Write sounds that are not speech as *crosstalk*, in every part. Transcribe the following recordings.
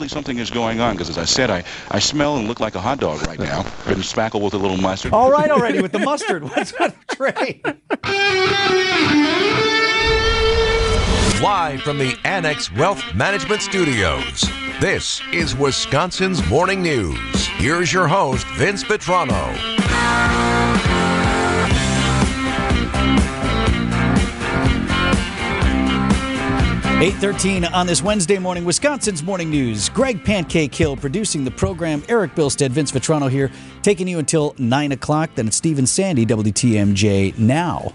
Obviously, something is going on because, as I said, I, I smell and look like a hot dog right *laughs* now. Been spackled with a little mustard. All right, already with the *laughs* mustard. What's with Trey? Live from the Annex Wealth Management Studios, this is Wisconsin's Morning News. Here's your host, Vince Vetrano. 813 on this Wednesday morning, Wisconsin's Morning News. Greg Pancake Hill producing the program. Eric Bilstead, Vince Vetrano here, taking you until 9 o'clock. Then it's Stephen Sandy, WTMJ Now.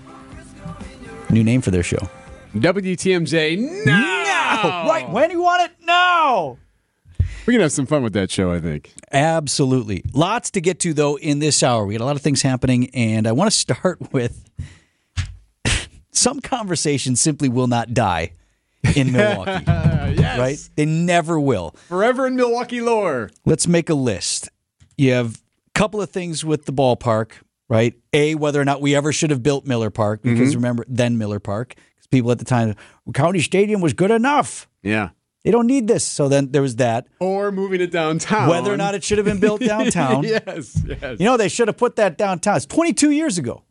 New name for their show. WTMJ now. Right when you want it now. We can have some fun with that show, I think. Absolutely. Lots to get to, though, in this hour. We got a lot of things happening, and I want to *laughs* start with *laughs* some conversations simply will not die in Milwaukee. *laughs* yes. Right? They never will. Forever in Milwaukee lore. Let's make a list. You have a couple of things with the ballpark, right? A, whether or not we ever should have built Miller Park, because mm-hmm. remember, then Miller Park, because people at the time, County Stadium was good enough. Yeah. They don't need this. So then there was that. Or moving it downtown. Whether or not it should have been built *laughs* downtown. yes, yes. You know, they should have put that downtown. It's 22 years ago,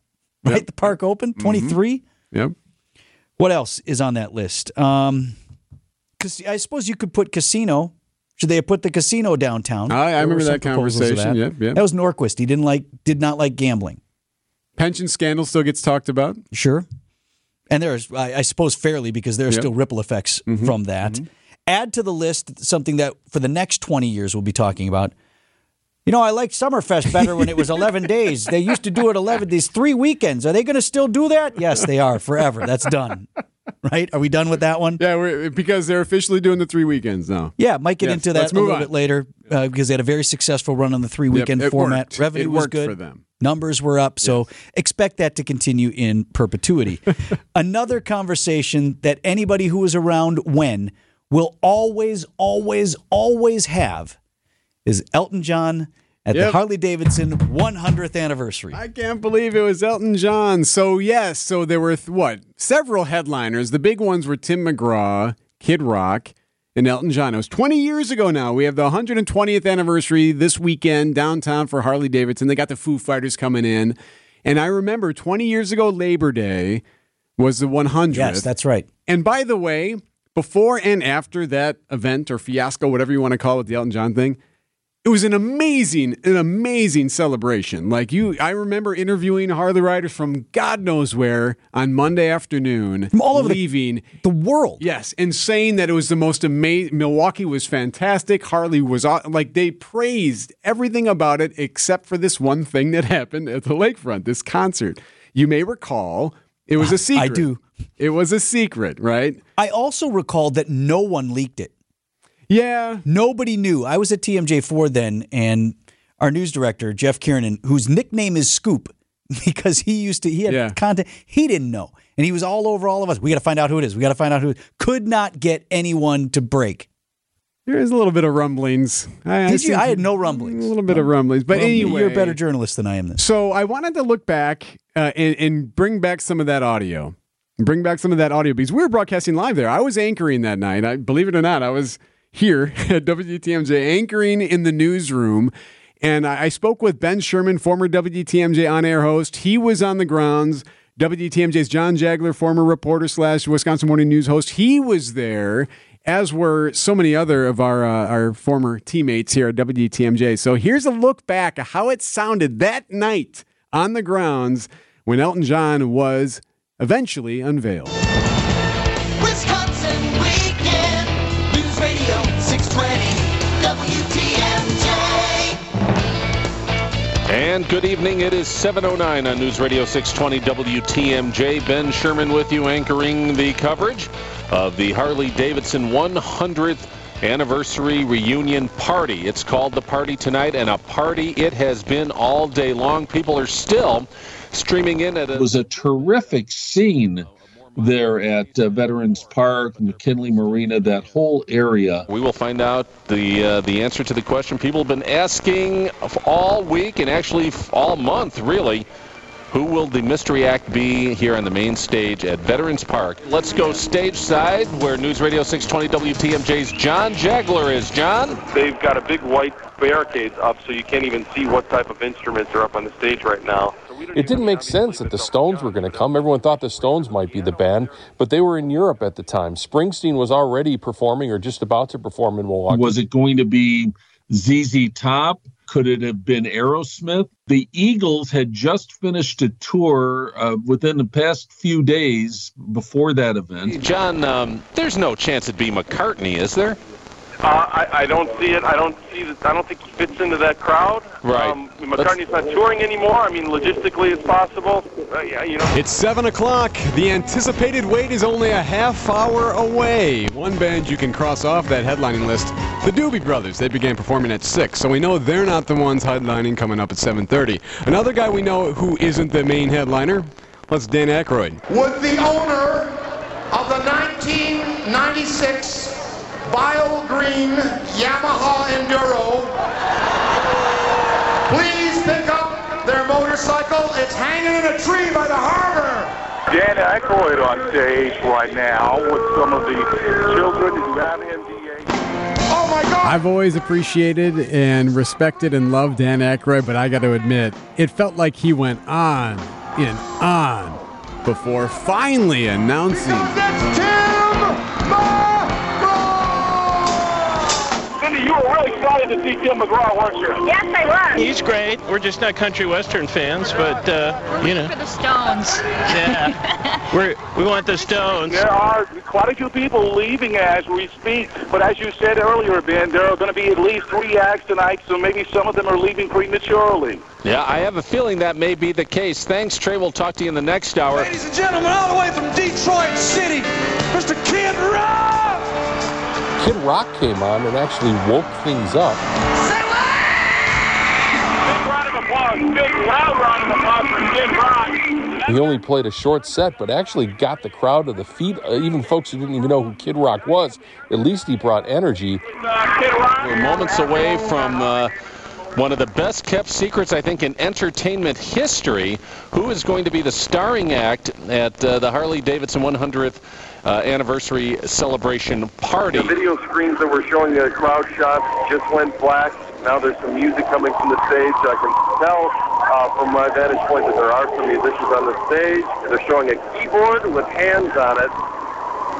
right? The park opened, mm-hmm. 23. Yep. What else is on that list? Um, cause I suppose you could put casino. Should they have put the casino downtown? I- I remember that conversation. That. Yep, yep. That was Norquist. He didn't like, did not like gambling. Pension scandal still gets talked about. Sure. And there's, I, I suppose, fairly because there are Yep. still ripple effects Mm-hmm. from that. Add to the list something that for the next 20 years we'll be talking about. You know, I liked Summerfest better when it was 11 *laughs* days. They used to do it 11 these three weekends. Are they going to still do that? Yes, they are forever. That's done. Right? Are we done with that one? Yeah, we're, because they're officially doing the three weekends now. Yeah, might get Yes, into that a little on. bit later uh, because they had a very successful run on the three weekend it format. worked. Revenue It was worked good for them. Numbers were up, so expect that to continue in perpetuity. *laughs* Another conversation that anybody who was around when will always, always, always have is Elton John at the Harley Davidson 100th anniversary. I can't believe it was Elton John. So, yes, so there were, th- what, several headliners. The big ones were Tim McGraw, Kid Rock, and Elton John. It was 20 years ago now. We have the 120th anniversary this weekend downtown for Harley Davidson. They got the Foo Fighters coming in. And I remember 20 years ago, Labor Day was the 100th. yes, that's right. And by the way, before and after that event or fiasco, whatever you want to call it, the Elton John thing, it was an amazing, an amazing celebration. Like you, I remember interviewing Harley riders from God knows where on Monday afternoon, From all over the- leaving. The world. Yes, and saying that it was the most amazing. Milwaukee was fantastic. Harley was aw- like they praised everything about it except for this one thing that *laughs* happened at the lakefront. This concert, you may recall, it was a secret. I do. It was a secret, right? I also recall that no one leaked it. Yeah, Nobody knew. I was at TMJ4 then, and our news director, Jeff Kiernan, whose nickname is Scoop, *laughs* because he used to, he had Yeah. content, he didn't know. And he was all over all of us. We got to find out who it is. We got to find out who it is. Could not get anyone to break. there is a little bit of rumblings. I, Did you? I had no rumblings. A little bit of rumblings, but Well, anyway, You're a better journalist than I am then. So I wanted to look back uh, and, and bring back some of that audio. Bring back some of that audio because we were broadcasting live there. I was anchoring that night. I believe it or not, I was here at WTMJ anchoring in the newsroom. And I, spoke with Ben Sherman, former WTMJ on air host. He was on the grounds. WTMJ's John Jagler, former reporter slash Wisconsin Morning News host, he was there, as were so many other of our uh, our former teammates here at WTMJ. So here's a look back at how it sounded that night on the grounds when Elton John was eventually unveiled. And good evening. It is 7.09 on News Radio 620 WTMJ. Ben Sherman with you, anchoring the coverage of the Harley Davidson 100th anniversary reunion party. It's called the party tonight, and a party it has been all day long. People are still streaming in at a It was a terrific scene there at uh, Veterans Park, McKinley Marina, that whole area. We will find out the uh, the answer to the question people have been asking all week and actually all month, really. Who will the mystery act be here on the main stage at Veterans Park? Let's go stage side where News Radio 620 WTMJ's John Jagler is. John? They've got a big white barricades up, so you can't even see what type of instruments are up on the stage right now. It didn't make sense that the Stones were going to come. Everyone thought the Stones might be the band, but they were in Europe at the time. Springsteen was already performing or just about to perform in Milwaukee. Was it going to be ZZ Top? Could it have been Aerosmith? The Eagles had just finished a tour uh, within the past few days before that event. John, um, there's no chance it'd be McCartney, is there? Uh, I, I don't see it. I don't see that. I don't think he fits into that crowd. Right. Um, McCartney's not touring anymore. I mean, logistically, it's possible. Uh, yeah, you know. It's 7 o'clock. The anticipated wait is only a half hour away. One band you can cross off that headlining list, the Doobie Brothers. They began performing at 6, so we know they're not the ones headlining coming up at 7.30. Another guy we know who isn't the main headliner, that's Dan Aykroyd. Would the owner of the 1996 Bio Green Yamaha Enduro please pick up their motorcycle? It's hanging in a tree by the harbor. Dan Aykroyd on stage right now with some of the children who have MDA. Oh my God! I've always appreciated and respected and loved Dan Aykroyd, but I got to admit, it felt like he went on and on before finally announcing. You were really excited to see Tim McGraw, weren't you? Yes, I was. He's great. We're just not country western fans, but uh, you know, For the Stones. yeah, *laughs* we're we want the Stones. There are quite a few people leaving as we speak, but as you said earlier, Ben, there are going to be at least three acts tonight, so maybe some of them are leaving prematurely. Yeah, I have a feeling that may be the case. Thanks, Trey. We'll talk to you in the next hour. Ladies and gentlemen, all the way from Detroit City, Mr. Kid Rock! Kid Rock came on and actually woke things up. Big round of applause, big loud round of applause for Kid Rock. He only played a short set, but actually got the crowd to the feet. Uh, even folks who didn't even know who Kid Rock was, at least he brought energy. Uh, Kid Rock. We're moments away from uh, one of the best kept secrets, I think, in entertainment history. Who is going to be the starring act at uh, the Harley Davidson 100th uh, anniversary celebration party? The video screens that were showing the crowd shots just went black. Now there's some music coming from the stage. I can tell uh, from my vantage point that there are some musicians on the stage. They're showing a keyboard with hands on it,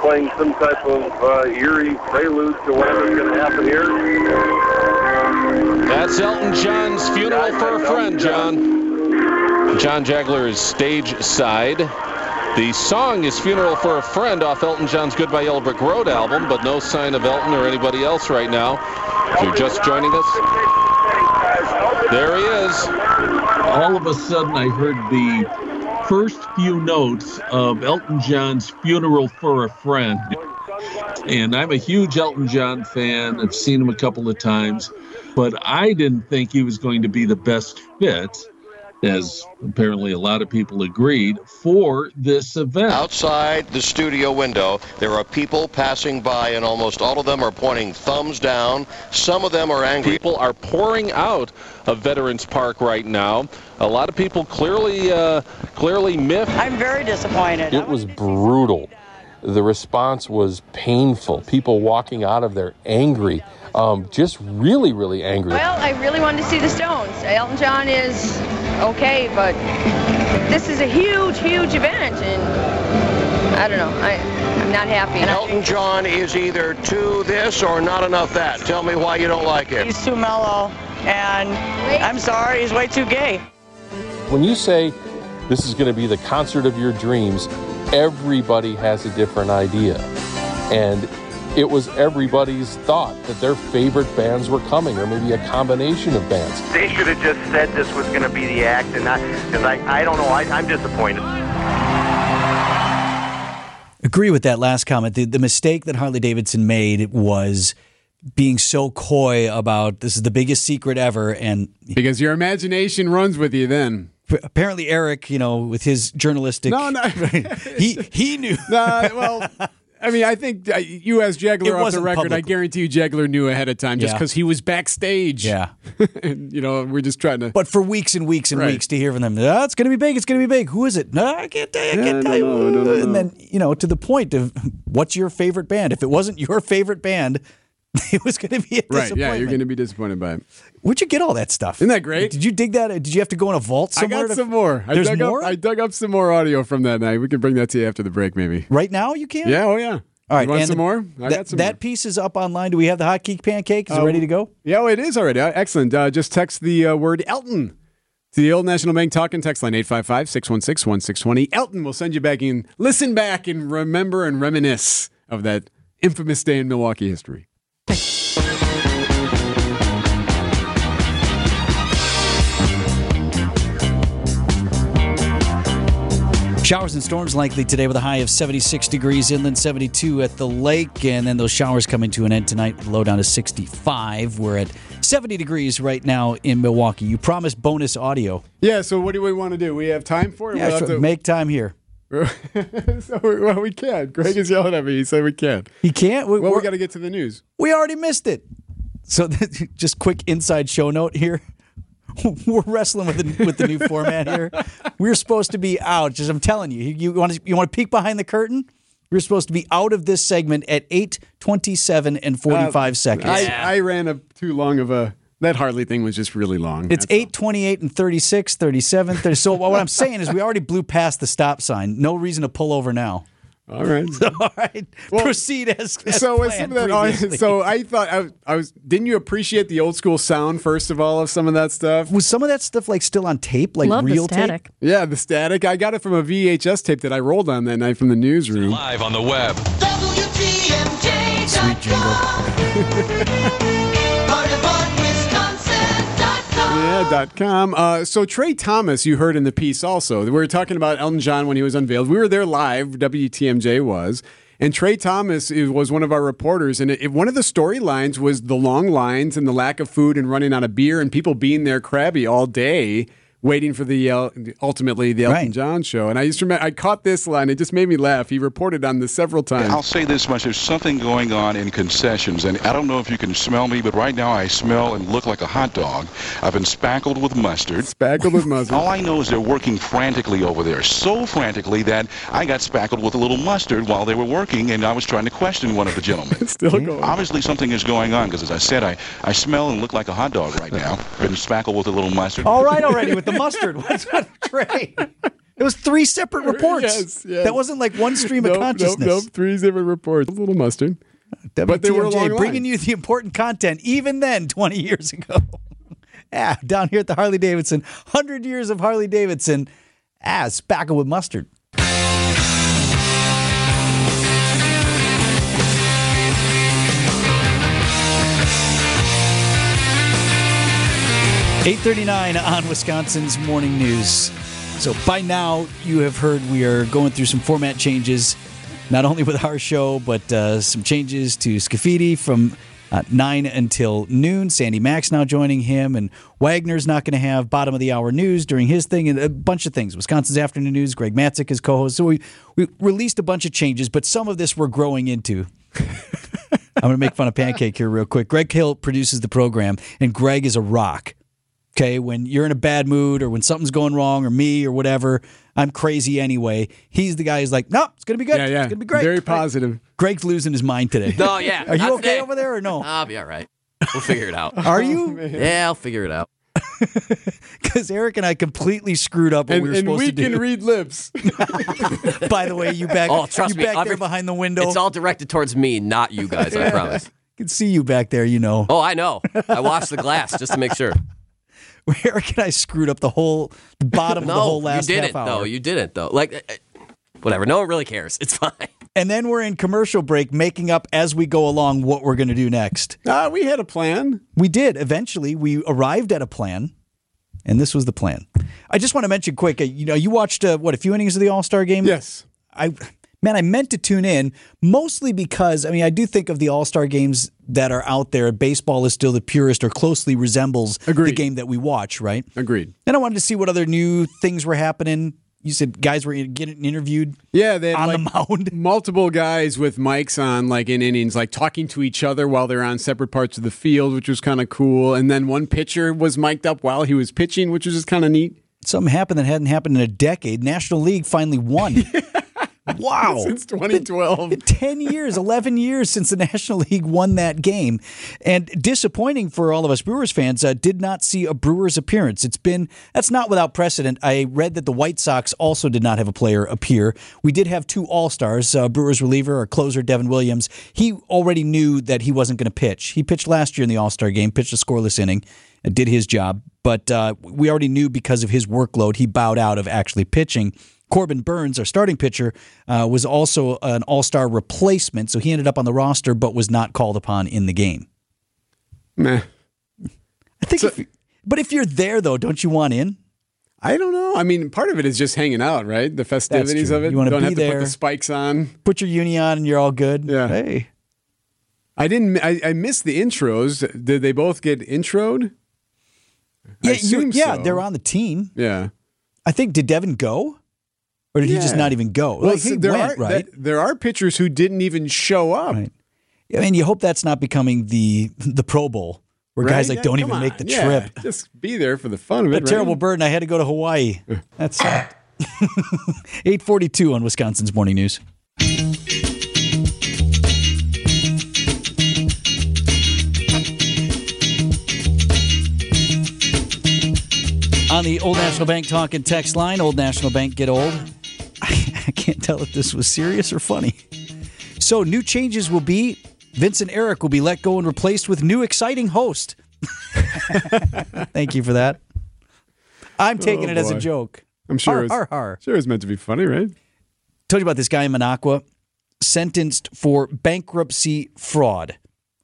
playing some type of uh, eerie prelude to whatever's going to happen here. That's Elton John's funeral for a friend, John. John Jagler is stage side. The song is Funeral for a Friend off Elton John's Goodbye Yellow Brick Road album, but no sign of Elton or anybody else right now. If you're just joining us, there he is. All of a sudden, I heard the first few notes of Elton John's funeral for a friend. And I'm a huge Elton John fan. I've seen him a couple of times, but I didn't think he was going to be the best fit, as apparently a lot of people agreed, for this event. Outside the studio window, there are people passing by, and almost all of them are pointing thumbs down. Some of them are angry. People are pouring out of Veterans Park right now. A lot of people clearly, uh, clearly miffed. I'm very disappointed. It was brutal. The response was painful. People walking out of there angry, um, just really, really angry. Well, I really wanted to see the Stones. Elton John is okay, but this is a huge, huge event, and I don't know. I, I'm not happy. Elton John is either too this or not enough that. Tell me why you don't like it. He's too mellow, and I'm sorry, he's way too gay. When you say this is going to be the concert of your dreams, everybody has a different idea. And it was everybody's thought that their favorite bands were coming, or maybe a combination of bands. They should have just said this was going to be the act, and not because I, I don't know. I, I'm disappointed. agree with that last comment. The, the mistake that Harley Davidson made was being so coy about this is the biggest secret ever, and Because your imagination runs with you then. apparently Eric, you know, with his journalistic, No, no. *laughs* he he knew. *laughs* Nah, well, I mean, I think you as Jagler off the record, I guarantee you Jagler knew ahead of time just Yeah. because he was backstage. Yeah. *laughs* and, you know, we're just trying to. But for weeks and weeks and Right. weeks to hear from them, oh, it's going to be big, it's going to be big. Who is it? No, I can't tell you. I can't I tell you. know, I don't And then, you know, to the point of what's your favorite band? If it wasn't your *laughs* favorite band, *laughs* it was going to be a Right. disappointment. Yeah, you're going to be disappointed by it. Where'd you get all that stuff? Isn't that great? Did you dig that? Did you have to go in a vault I got to- some more. I There's dug more? Up, I dug up some more audio from that night. We can bring that to you after the break, maybe. right now you can? Yeah. Oh, yeah. All right. You want some the- more? I that, got some that more. piece is up online. Do we have the hot geek pancake? Is it Uh, ready to go? Yeah, oh, it is already. Uh, excellent. Uh, just text the uh, word Elton to the old National Bank talking text line 855 616 1620. Elton will send you back in, listen back and remember and reminisce of that infamous day in Milwaukee history. Showers and storms likely today with a high of 76 degrees inland, 72 at the lake, and then those showers coming to an end tonight. Low down to 65. We're at 70 degrees right now in Milwaukee. You promised bonus audio. Yeah, so what do we want to do? We have time for it? Yeah, We'll sure. have to- make time here. *laughs* so, we- well, we can. Greg is yelling at me. He said we can. He can't. We, Well, we got to get to the news. we already missed it. So *laughs* just quick inside show note here. *laughs* We're wrestling with the, with the new format here. We're supposed to be out. Just I'm telling you, you want to you want to peek behind the curtain. We're supposed to be out of this segment at 8:27 and 45 Uh, seconds. I, I ran a too long of a. That Harley thing was just really long. It's That's all. 828 and 36, 37, 30. So what I'm saying is we already blew past the stop sign. No reason to pull over now. All right. *laughs* All right. Proceed as, as so with planned some of that, previously. so I thought I, I was. Didn't you appreciate the old school sound first of all of some of that stuff? was some of that stuff like still on tape, like Love the real static. tape? Yeah, the static. I got it from a VHS tape that I rolled on that night from the newsroom. Live on the web. Sweet jingle. *laughs* Part Yeah, dot com. Uh, so Trey Thomas, you heard in the piece also. We were talking about Elton John when he was unveiled. We were there live. WTMJ was. And Trey Thomas was one of our reporters, and it- one of the storylines was the long lines and the lack of food and running out of beer, and people being there crabby all day, waiting for the uh, ultimately the Elton Right. John show. And I just remember I caught this line; it just made me laugh. He reported on this several times. I'll say this much: there's something going on in concessions, and I don't know if you can smell me, but right now I smell and look like a hot dog. I've been spackled with mustard. Spackled with mustard. *laughs* All I know is they're working frantically over there, so frantically that I got spackled with a little mustard while they were working, and I was trying to question one of the gentlemen. *laughs* Still going. Obviously, something is going on because, as I said, I, I smell and look like a hot dog right now. *laughs* Been spackled with a little mustard. All right already with the mustard. *laughs* What's on Trey? It was three separate reports. Yes, yes. That wasn't like one stream of Nope, consciousness. Nope, nope. Three separate reports. A little mustard. But they were bringing you the important content, even then, 20 years ago. *laughs* ah, down here at the Harley Davidson, 100 years of Harley Davidson. Ah, spackled with mustard. Eight thirty-nine on Wisconsin's morning news. So by now you have heard we are going through some format changes, not only with our show, but uh, some changes to Scafidi from uh, nine until noon. Sandy Max now joining him, and Wagner's not going to have bottom of the hour news during his thing, and a bunch of things. Wisconsin's afternoon news. Greg Matzek is co-host. So we we released a bunch of changes, but some of this we're growing into. *laughs* I'm going to make fun of Pancake here real quick. Greg Hill produces the program, and Greg is a rock. Okay, when you're in a bad mood or when something's going wrong or me or whatever, I'm crazy anyway. He's the guy who's like, no, it's gonna be good. Yeah, yeah. It's gonna be great. Very Great." positive. Greg's losing his mind today. *laughs* No, yeah. Are you okay today. over there or no? I'll be all right. We'll figure it out. *laughs* Are you? *laughs* Oh, yeah, I'll figure it out. Because Eric and I completely screwed up what And, we were and supposed we to do. We can read lips. By the way, you back, Oh, trust you me. back I'll there be- behind the window. It's all directed towards me, not you guys. I promise. I can see you back there. You know, Oh, I know. I watched the glass just to make sure. *laughs* Eric and I screwed up the whole the bottom of the No, whole you last didn't half hour. though. You didn't though. Like, uh, uh, whatever. No one really cares. It's *laughs* fine. and then we're in commercial break, making up as we go along what we're going to do next. Ah, we had a plan. We did. Eventually, we arrived at a plan, and this was the plan. I just want to mention quick. uh, You know, you watched uh, what a few innings of the All Star game. Yes. I man, I meant to tune in mostly because I mean I do think of the All Star games that are out there. Baseball is still the purest or closely resembles the game that we watch, right? Agreed. And I wanted to see what other new things were happening. you said guys were getting interviewed. Yeah, they on like the mound. *laughs* multiple guys with mics on, like in innings, like talking to each other while they're on separate parts of the field, which was kind of cool. And then one pitcher was mic'd up while he was pitching, which was just kind of neat. Something happened that hadn't happened in a decade. National League finally won. *laughs* *laughs* wow. Since 2012. 10 years, 11 years since the *laughs* National League won that game. And disappointing for all of us Brewers fans, uh, did not see a Brewers appearance. It's been, that's not without precedent. I read that the White Sox also did not have a player appear. We did have two All Stars, uh, Brewers reliever or closer Devin Williams. He already knew that he wasn't going to pitch. He pitched last year in the All Star game, pitched a scoreless inning, and did his job. But uh, we already knew because of his workload, he bowed out of actually pitching. Corbin Burnes, our starting pitcher, uh, was also an all star replacement, so he ended up on the roster but was not called upon in the game. Meh. I think, if, but if you're there though, don't you want in? I don't know. I mean, part of it is just hanging out, right? The festivities of it. You wanna don't be have to put the spikes on. Put your uni on and you're all good. Yeah. Hey. I didn't. I, I missed the intros. Did they both get introed? Yeah, you, yeah, so. they're on the team. Yeah. I think did Devin go, or did he just not even go? Well, like he there went, are right? there, there are pitchers who didn't even show up. Right. I mean, you hope that's not becoming the the Pro Bowl where guys like Yeah, don't even make the Yeah, trip. *laughs* Just be there for the fun of it. A terrible burden. I had to go to Hawaii. *laughs* That sucked. *laughs* 842 on Wisconsin's Morning News. On the Old National Bank talk and text line, Old National Bank get old. I can't tell if this was serious or funny. So, new changes will be Vince and Eric will be let go and replaced with new exciting host. *laughs* Thank you for that. I'm taking Oh, it as a joke. I'm sure. Har, it's, har, har. Sure, it's meant to be funny, right? Told you about this guy in Minocqua, sentenced for bankruptcy fraud.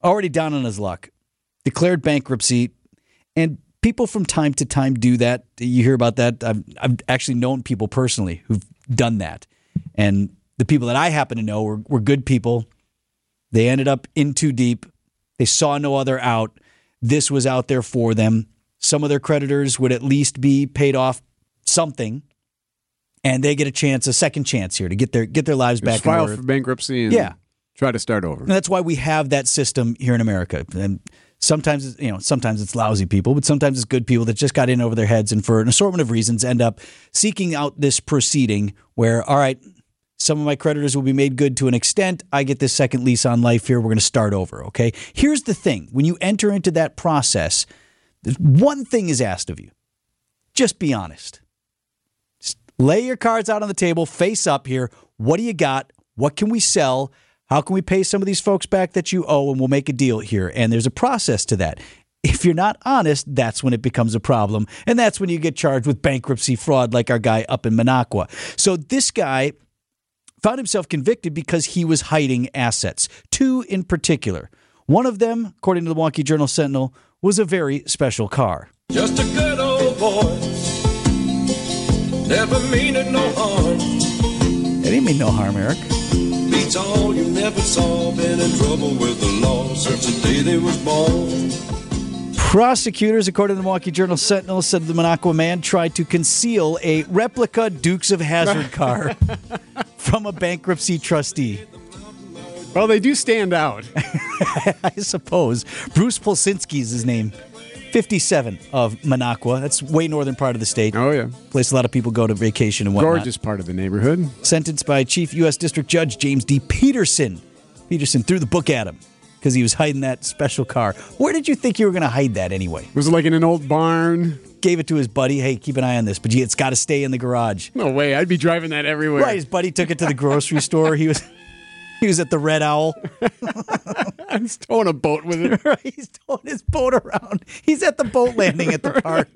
Already down on his luck. Declared bankruptcy. And people from time to time do that. You hear about that. I've, I've actually known people personally who've done that. And the people that I happen to know were, were good people. They ended up in too deep. They saw no other out. This was out there for them. Some of their creditors would at least be paid off something, and they get a chance, a second chance here to get their get their lives Just back file for bankruptcy and Yeah. try to start over. And that's why we have that system here in America. And sometimes, it's- you know, sometimes it's lousy people, but sometimes it's good people that just got in over their heads and for an assortment of reasons end up seeking out this proceeding where, all right, some of my creditors will be made good to an extent. I get this second lease on life here. We're going to start over. Okay. Here's the thing when you enter into that process, one thing is asked of you just be honest. Just lay your cards out on the table, face up here. What do you got? What can we sell? How can we pay some of these folks back that you owe? And we'll make a deal here. And there's a process to that. If you're not honest, that's when it becomes a problem. And that's when you get charged with bankruptcy fraud, like our guy up in Minocqua. So this guy found himself convicted because he was hiding assets, two in particular. One of them, according to the Milwaukee Journal Sentinel, was a very special car. Just a good old boy. Never meaning no harm. It didn't mean no harm, Eric. Beats all you never saw. Been in trouble with the law since the day they was born. Prosecutors, according to the Milwaukee Journal Sentinel, said the Minocqua man tried to conceal a replica Dukes of Hazzard *laughs* car from a bankruptcy trustee. Well, they do stand out. *laughs* I suppose. Bruce Polsinski is his name. 57 of Minocqua. That's way northern part of the state. Oh, yeah. Place a lot of people go to vacation and whatnot. Gorgeous part of the neighborhood. Sentenced by Chief U.S. District Judge James D. Peterson. Peterson threw the book at him because he was hiding that special car. Where did you think you were going to hide that anyway? Was it like in an old barn? Gave it to his buddy. Hey, keep an eye on this, but gee, it's got to stay in the garage. No way. I'd be driving that everywhere. Right, his buddy took it to the grocery store. He was he was at the Red Owl. *laughs* He's towing a boat with it. *laughs* right, he's towing his boat around. He's at the boat landing at the *laughs* park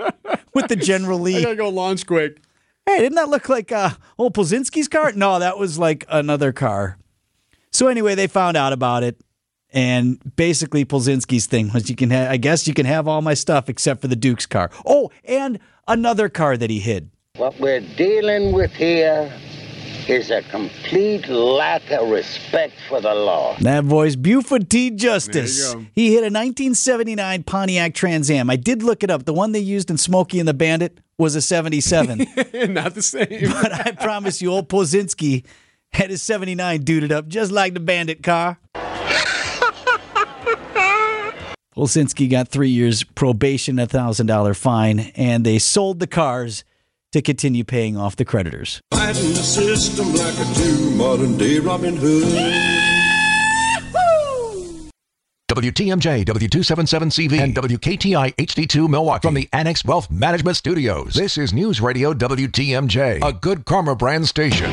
with the General I Lee. gotta go launch quick. Hey, didn't that look like uh, old Polzinski's car? No, that was like another car. So anyway, they found out about it, and basically Polzinski's thing was you can, ha- I guess, you can have all my stuff except for the Duke's car. Oh, and another car that he hid. What we're dealing with here is a complete lack of respect for the law. That voice, Buford T. Justice. There you go. He hit a 1979 Pontiac Trans Am. I did look it up. The one they used in Smokey and the Bandit was a 77. *laughs* Not the same. but I promise you, old Pozinski had his 79 duded up just like the Bandit car. *laughs* Olsinski got three years probation, a thousand dollar fine, and they sold the cars to continue paying off the creditors. Fighting the system like a Jew, modern day Robin Hood. WTMJ, W277CV, and WKTI HD2 Milwaukee from the Annex Wealth Management Studios. This is News Radio WTMJ, a good karma brand station.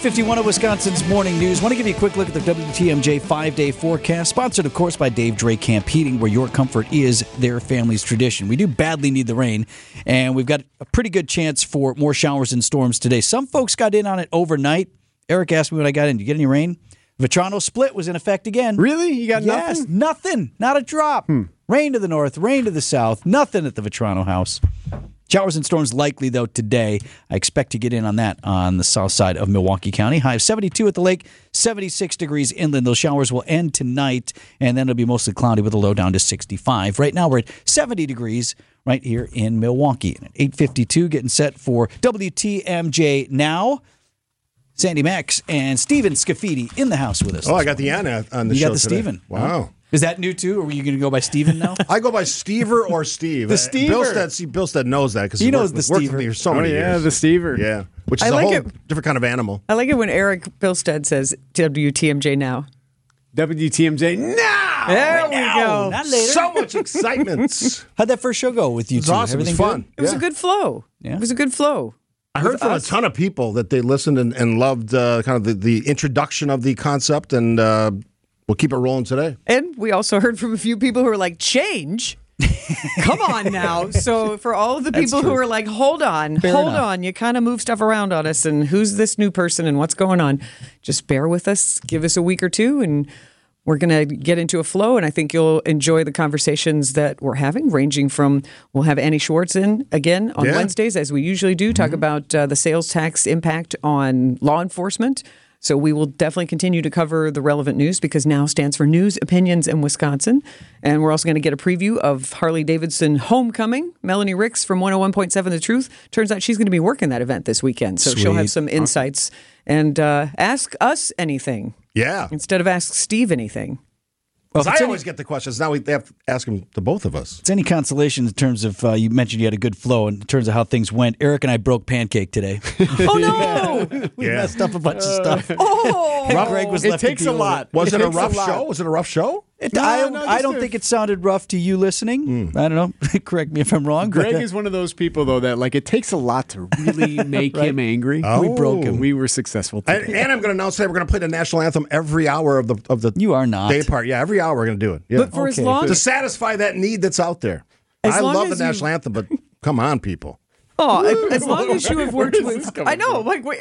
Eight fifty one of Wisconsin's morning news. Want to give you a quick look at the WTMJ five day forecast, sponsored, of course, by Dave Drake Camp Heating, where your comfort is their family's tradition. We do badly need the rain, and we've got a pretty good chance for more showers and storms today. Some folks got in on it overnight. Eric asked me when I got in, "Did you get any rain?" Vetrano split was in effect again. Really? You got yes, nothing? nothing, not a drop. Hmm. Rain to the north, rain to the south, nothing at the Vetrano house. Showers and storms likely, though, today. I expect to get in on that on the south side of Milwaukee County. High of 72 at the lake, 76 degrees inland. Those showers will end tonight, and then it'll be mostly cloudy with a low down to 65. Right now, we're at 70 degrees right here in Milwaukee. And at 852, getting set for WTMJ now. Sandy Max and Steven Scafidi in the house with us. Oh, I got the Anna on the you show got the today. Steven. Wow. Is that new too, or were you going to go by Steven now? *laughs* I go by Stever or Steve. The Uh, Stever. Bilstead, see, Bilstead knows that because He knows the worked with Stever. me for so Oh, many yeah, years. the Stever. Yeah, which is I a like whole it. different kind of animal. I like it when Eric Bilstead says WTMJ now. WTMJ now. There we go. Not later. So much excitement. *laughs* How'd that first show go with you It's two? awesome. It was fun. good? It was Yeah. a good flow. Yeah. It was a good flow. I heard from us. a ton of people that they listened and, and loved uh, kind of the, the introduction of the concept, and uh, we'll keep it rolling today. And we also heard from a few people who were like, change? Come on now. So for all of the That's people who are like, hold on, Fair hold enough. on, you kind of move stuff around on us, and who's this new person and what's going on? Just bear with us, give us a week or two, and we're going to get into a flow. And I think you'll enjoy the conversations that we're having, ranging from we'll have Annie Schwartz in again on Yeah. Wednesdays, as we usually do, talk about uh, the sales tax impact on law enforcement. So we will definitely continue to cover the relevant news because now stands for News Opinions in Wisconsin. And we're also going to get a preview of Harley Davidson Homecoming. Melanie Ricks from 101.7 The Truth. Turns out she's going to be working that event this weekend. So she'll have some insights and uh, ask us anything Yeah. instead of ask Steve anything. Well, I it's any- always get the questions. Now we have to ask them to both of us. it's any consolation in terms of uh, you mentioned you had a good flow in terms of how things went. Eric and I broke pancake today. *laughs* Oh, no. *laughs* we Yeah. messed up a bunch of stuff. oh. And Greg was It left to takes a lot. Was it, a a rough lot. show? Was it a rough show? It, No, I, no, I don't a- think it sounded rough to you listening. I don't know. *laughs* Correct me if I'm wrong. Greg but, uh, is one of those people though that like it takes a lot to really *laughs* make Right. him angry. Oh. We broke him. We were successful. And, Today. and I'm going to announce today we're going to play the national anthem every hour of the of the You are not. day part. Yeah, every hour we're going to do it. Yeah. But for as long to satisfy that need that's out there. As I love the as you- national anthem, but come on, people. *laughs* Oh, as long as you have worked Where is this with, I know, like, wait,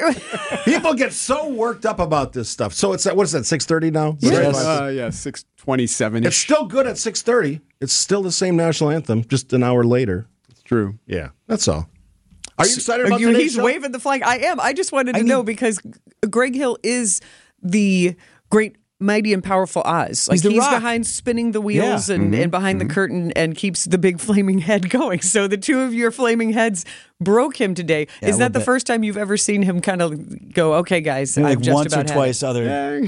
People get so worked up about this stuff. So it's at what is that? Six thirty now. Yes. Uh, yeah, six twenty-seven. It's still good at six thirty. It's still the same national anthem, just an hour later. It's true. Yeah, that's all. Are you excited about you, he's show? waving the flag. I am. I just wanted to I know need- because Greg Hill is the great, mighty, and powerful Oz. Like He's the he's rock. behind spinning the wheels Yeah. and, and behind the curtain and keeps the big *laughs* flaming head going. So the two of your flaming heads broke him today. Yeah, is that the bit. first time you've ever seen him kind of go, "Okay, guys, Maybe I've like just once or twice it." other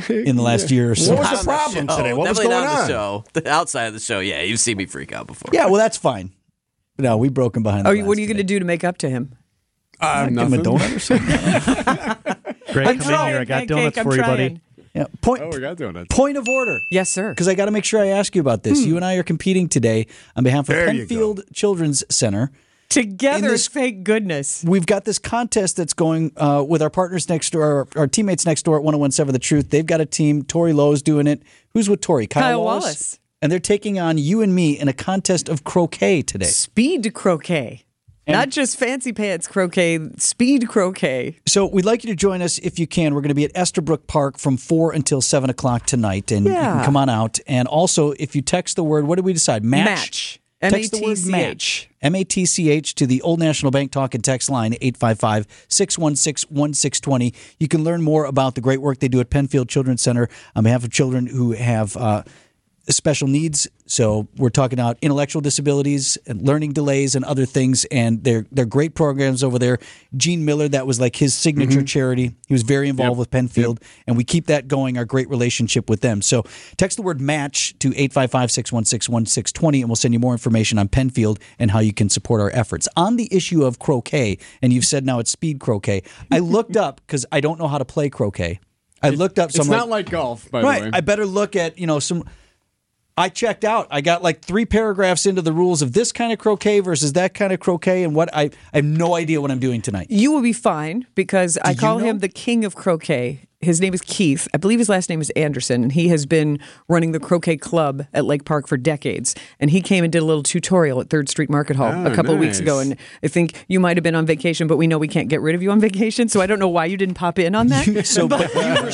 in the last year or *laughs* so. What was Not the on problem show. today? What was Definitely going not on? the show. The outside of the show, yeah, you've seen me freak out before. Yeah, well, that's fine. No, we broke him behind. Oh, the you- what are you going to do to make up to him? Uh, Give him a donut or something. *laughs* Greg, I'm come in here. I got pancake, donuts I'm for you, buddy. Trying. Yeah. Point. Oh, we got donuts. Point of order. Yes, sir. Because I got to make sure I ask you about this. You and I are competing today on behalf of There Penfield Children's Center. Together, this- thank goodness. We've got this contest that's going uh, with our partners next door, our, our teammates next door at 1017 The Truth. They've got a team. Tori Lowe's doing it. Who's with Tori? Kyle, Kyle Wallace. Wallace. And they're taking on you and me in a contest of croquet today. Speed croquet. Not just fancy pants croquet, speed croquet. So we'd like you to join us if you can. We're going to be at Esterbrook Park from 4 until 7 o'clock tonight. And you can come on out. And also, if you text the word, what did we decide? Match. Match. Text the word M-A-T-C-H. match. M A T C H to the Old National Bank Talk and Text line 855 616 1620. You can learn more about the great work they do at Penfield Children's Center on behalf of children who have uh, special needs. So we're talking about intellectual disabilities and learning delays and other things. And they're they're great programs over there. Gene Mueller, that was like his signature mm-hmm. charity. He was very involved with Penfield, and we keep that going. Our great relationship with them. So text the word match to 855-616-1620, and we'll send you more information on Penfield and how you can support our efforts on the issue of croquet. And you've said now it's speed croquet. I looked up because I don't know how to play croquet. I looked up. It's some not like golf, by right. the way. I better look at you know some. I checked out. I got like three paragraphs into the rules of this kind of croquet versus that kind of croquet, and what I, I have no idea what I'm doing tonight. You will be fine because I you call know? him the king of croquet. His name is Keith. I believe his last name is Anderson, and he has been running the croquet club at Lake Park for decades. And he came and did a little tutorial at Third Street Market Hall Oh, a couple of weeks ago. And I think you might have been on vacation, but we know we can't get rid of you on *laughs* vacation. So I don't know why you didn't pop in on that. so *laughs* but you, were,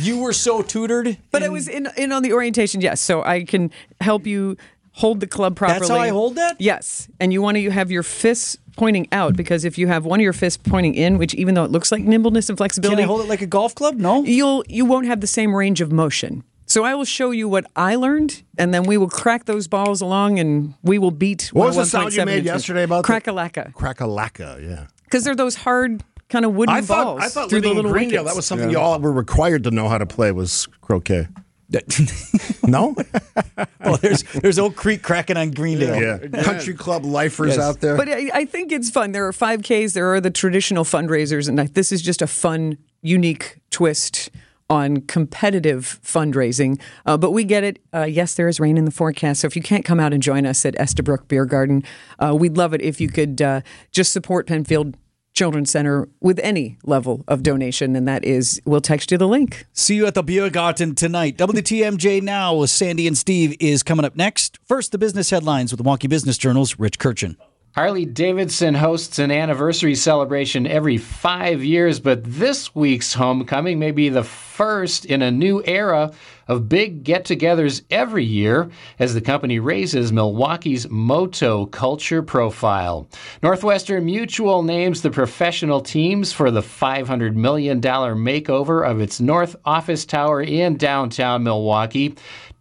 you were so tutored. But I was in in on the orientation, yes. So I can help you hold the club properly. That's how I hold that? Yes. And you want to have your fists pointing out because if you have one of your fists pointing in, which even though it looks like nimbleness and flexibility, Can flexibility, I hold it like a golf club? No. you'll you won't have the same range of motion. So I will show you what I learned, and then we will crack those balls along, and we will beat. What was the sound you made inches. yesterday about that? crack-a-lacka? Crack-a-lacka, yeah. Because they're those hard kind of wooden I thought, balls I thought through the little Greendale, that was something you all were required to know how to play was croquet. *laughs* no? *laughs* *laughs* oh, there's there's Oak Creek cracking on Greendale. Yeah. Country club lifers Yes. out there. But I, I think it's fun. There are 5Ks, there are the traditional fundraisers, and I, this is just a fun, unique twist on competitive fundraising. Uh, but we get it. Uh, yes, there is rain in the forecast. So if you can't come out and join us at Estabrook Beer Garden, uh, we'd love it if you could uh, just support Penfield Children's Center with any level of donation. And that is, we'll text you the link. See you at the beer garden tonight. WTMJ Now with Sandy and Steve is coming up next. First, the business headlines with the Milwaukee Business Journal's Rich Kirchen. Harley Davidson hosts an anniversary celebration every five years, but this week's homecoming may be the first in a new era of big get togethers every year as the company raises Milwaukee's moto culture profile. Northwestern Mutual names the professional teams for the $500 million makeover of its North Office Tower in downtown Milwaukee.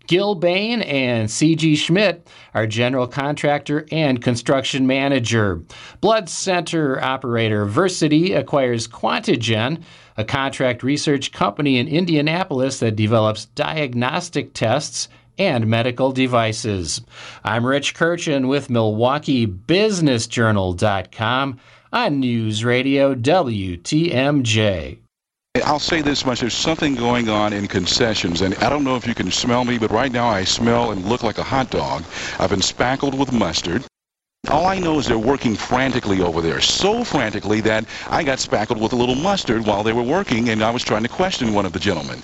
Gilbane and C.G. Schmidt our general contractor and construction manager. Blood center operator Versiti acquires Quantigen, a contract research company in Indianapolis that develops diagnostic tests and medical devices. I'm Rich Kirchen with MilwaukeeBusinessJournal.com on News Radio WTMJ. I'll say this much. There's something going on in concessions, and I don't know if you can smell me, but right now I smell and look like a hot dog. I've been spackled with mustard. All I know is they're working frantically over there, so frantically that I got spackled with a little mustard while they were working, and I was trying to question one of the gentlemen.